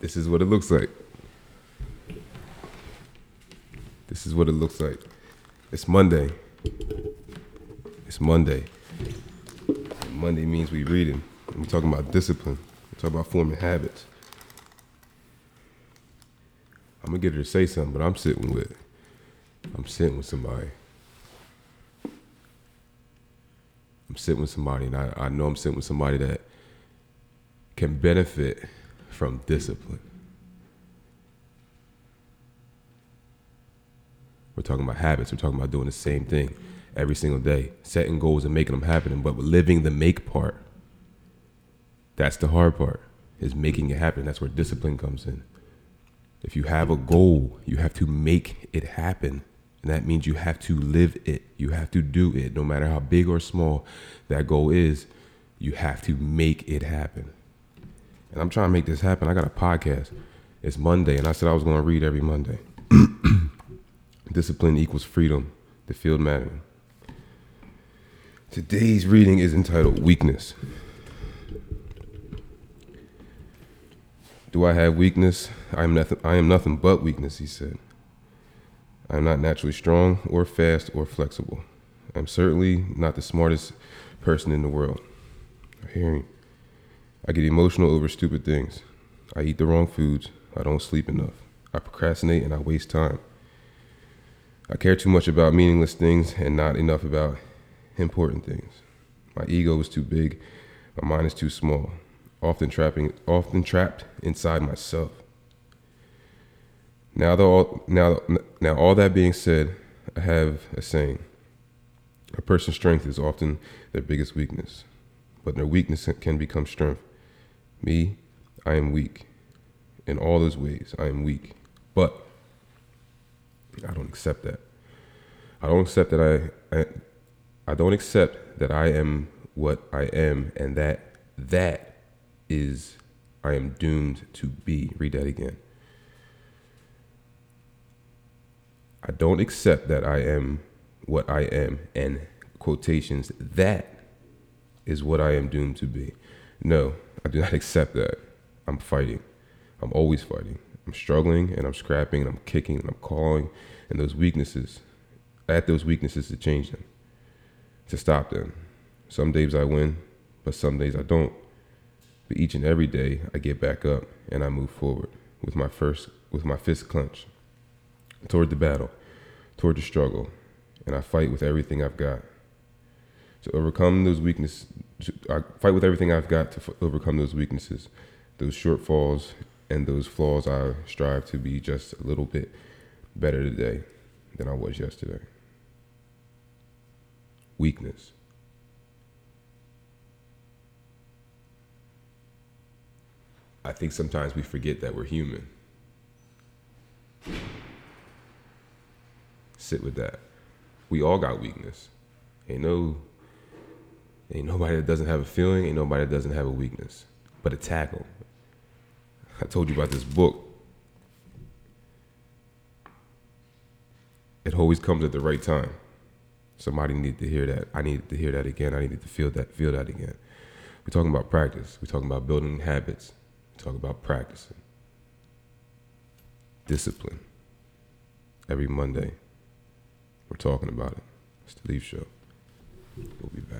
This is what it looks like. This is what it looks like. It's Monday. It's Monday. And Monday means we reading. And we talking about discipline. We talking about forming habits. I'm gonna get her to say something, but I'm sitting with I'm sitting with somebody. I'm sitting with somebody and I, I know I'm sitting with somebody that can benefit from discipline. We're talking about habits. We're talking about doing the same thing every single day, setting goals and making them happen, but living the make part. That's the hard part, is making it happen. That's where discipline comes in. If you have a goal, you have to make it happen. And that means you have to live it. You have to do it. No matter how big or small that goal is, you have to make it happen. And I'm trying to make this happen. I got a podcast. It's Monday, and I said I was going to read every Monday. Discipline equals freedom, the field manual. Today's reading is entitled Weakness. Do I have weakness? I am nothing I am nothing but weakness, he said. I am not naturally strong or fast or flexible. I'm certainly not the smartest person in the world. Hearing. I get emotional over stupid things. I eat the wrong foods. I don't sleep enough. I procrastinate and I waste time. I care too much about meaningless things and not enough about important things. My ego is too big. My mind is too small. Often trapping, often trapped inside myself. Now, though, now, now, all that being said, I have a saying: a person's strength is often their biggest weakness, but their weakness can become strength. Me, I am weak. In all those ways, I am weak, but I don't accept that. I don't accept that I, I, I don't accept that I am what I am and that that is I am doomed to be. Read that again. I don't accept that I am what I am and quotations that is what I am doomed to be. No, I do not accept that. I'm fighting. I'm always fighting. I'm struggling and I'm scrapping and I'm kicking and I'm calling and those weaknesses, at those weaknesses to change them, to stop them. Some days I win, but some days I don't. But each and every day I get back up and I move forward with my first with my fist clenched toward the battle, toward the struggle, and I fight with everything I've got to overcome those weaknesses. I fight with everything I've got to f- overcome those weaknesses, those shortfalls, and those flaws, I strive to be just a little bit better today than I was yesterday. Weakness. I think sometimes we forget that we're human. Sit with that. We all got weakness. Ain't no ain't nobody that doesn't have a feeling, ain't nobody that doesn't have a weakness. But a tackle. I told you about this book. It always comes at the right time. Somebody needed to hear that. I needed to hear that again. I needed to feel that feel that again. We're talking about practice. We're talking about building habits. We're talking about practicing. Discipline. Every Monday. We're talking about it. It's the Leaf Show. We'll be back.